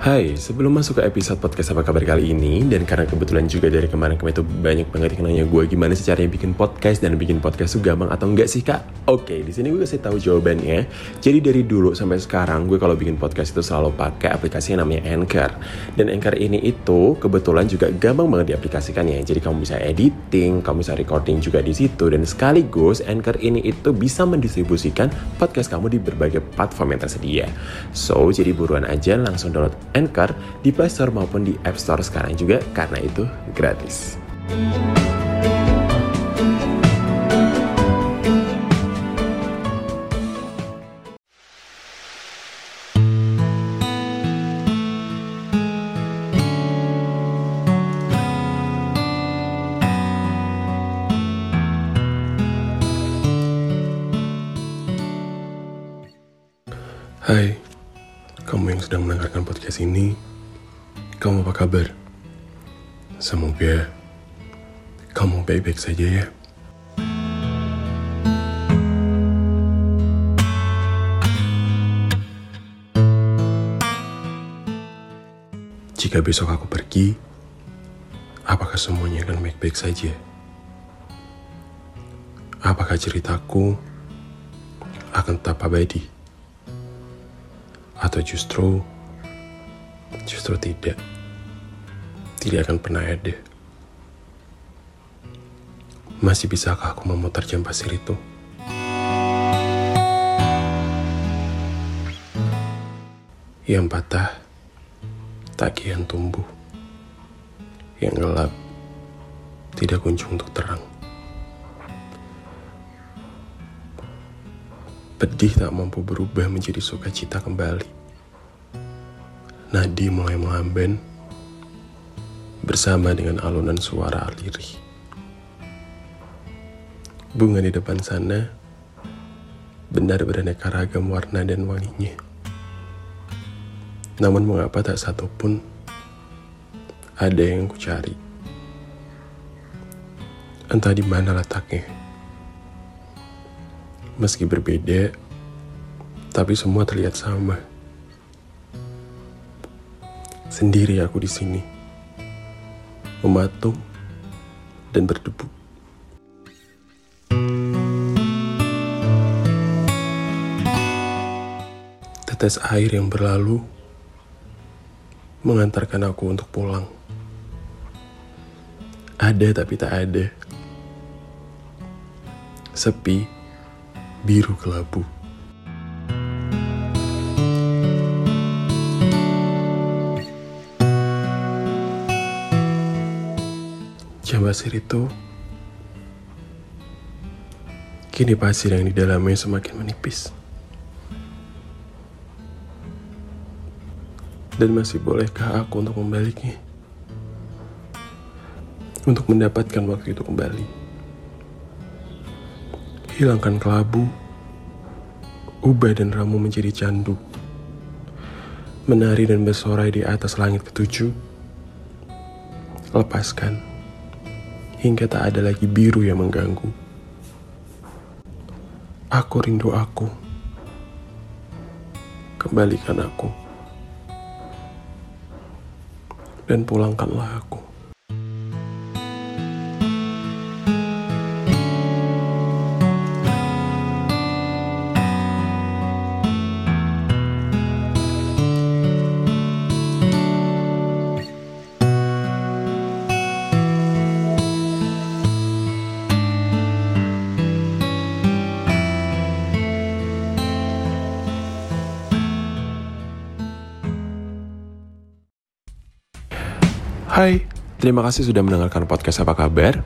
Hai, sebelum masuk ke episode podcast apa kabar kali ini Dan karena kebetulan juga dari kemarin-kemarin itu banyak banget yang nanya gue Gimana sih caranya bikin podcast dan bikin podcast itu gampang atau enggak sih kak? Oke, di sini gue kasih tahu jawabannya. Jadi dari dulu sampai sekarang gue kalau bikin podcast itu selalu pakai aplikasi yang namanya Anchor. Dan Anchor ini itu kebetulan juga gampang banget diaplikasikan ya. Jadi kamu bisa editing, kamu bisa recording juga di situ. Dan sekaligus Anchor ini itu bisa mendistribusikan podcast kamu di berbagai platform yang tersedia. So, jadi buruan aja langsung download Anchor di Play Store maupun di App Store sekarang juga karena itu gratis. Hai, kamu yang sedang mendengarkan podcast ini, kamu apa kabar? Semoga kamu baik-baik saja ya. Jika besok aku pergi, apakah semuanya akan baik-baik saja? Apakah ceritaku akan tetap abadi? Atau justru Justru tidak. Tidak akan pernah ada. Masih bisakah aku memutar jam pasir itu? Yang patah Tak kian tumbuh. Yang gelap Tidak kunjung untuk terang Pedih tak mampu berubah menjadi sukacita kembali. Nadi mulai melamben bersama dengan alunan suara lirih. Bunga di depan sana benar beraneka ragam warna dan wanginya. Namun mengapa tak satu pun ada yang ku cari. Entah di mana letaknya. Meski berbeda, tapi semua terlihat sama. Sendiri aku di sini, mematung dan berdebu. Tetes air yang berlalu mengantarkan aku untuk pulang. Ada tapi tak ada. Sepi biru kelabu. Jambasir itu kini pasir yang di dalamnya semakin menipis. Dan masih bolehkah aku untuk membaliknya? Untuk mendapatkan waktu itu kembali hilangkan kelabu, ubah dan ramu menjadi candu, menari dan bersorai di atas langit ketujuh, lepaskan hingga tak ada lagi biru yang mengganggu. Aku rindu aku, kembalikan aku, dan pulangkanlah aku. Hai, terima kasih sudah mendengarkan podcast apa kabar.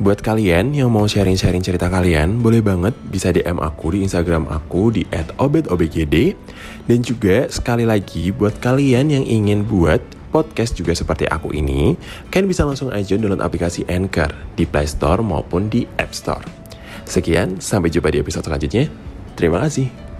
Buat kalian yang mau sharing-sharing cerita kalian, boleh banget bisa DM aku di Instagram aku di @obedobgd dan juga sekali lagi buat kalian yang ingin buat podcast juga seperti aku ini, kalian bisa langsung aja download aplikasi Anchor di Play Store maupun di App Store. Sekian, sampai jumpa di episode selanjutnya. Terima kasih.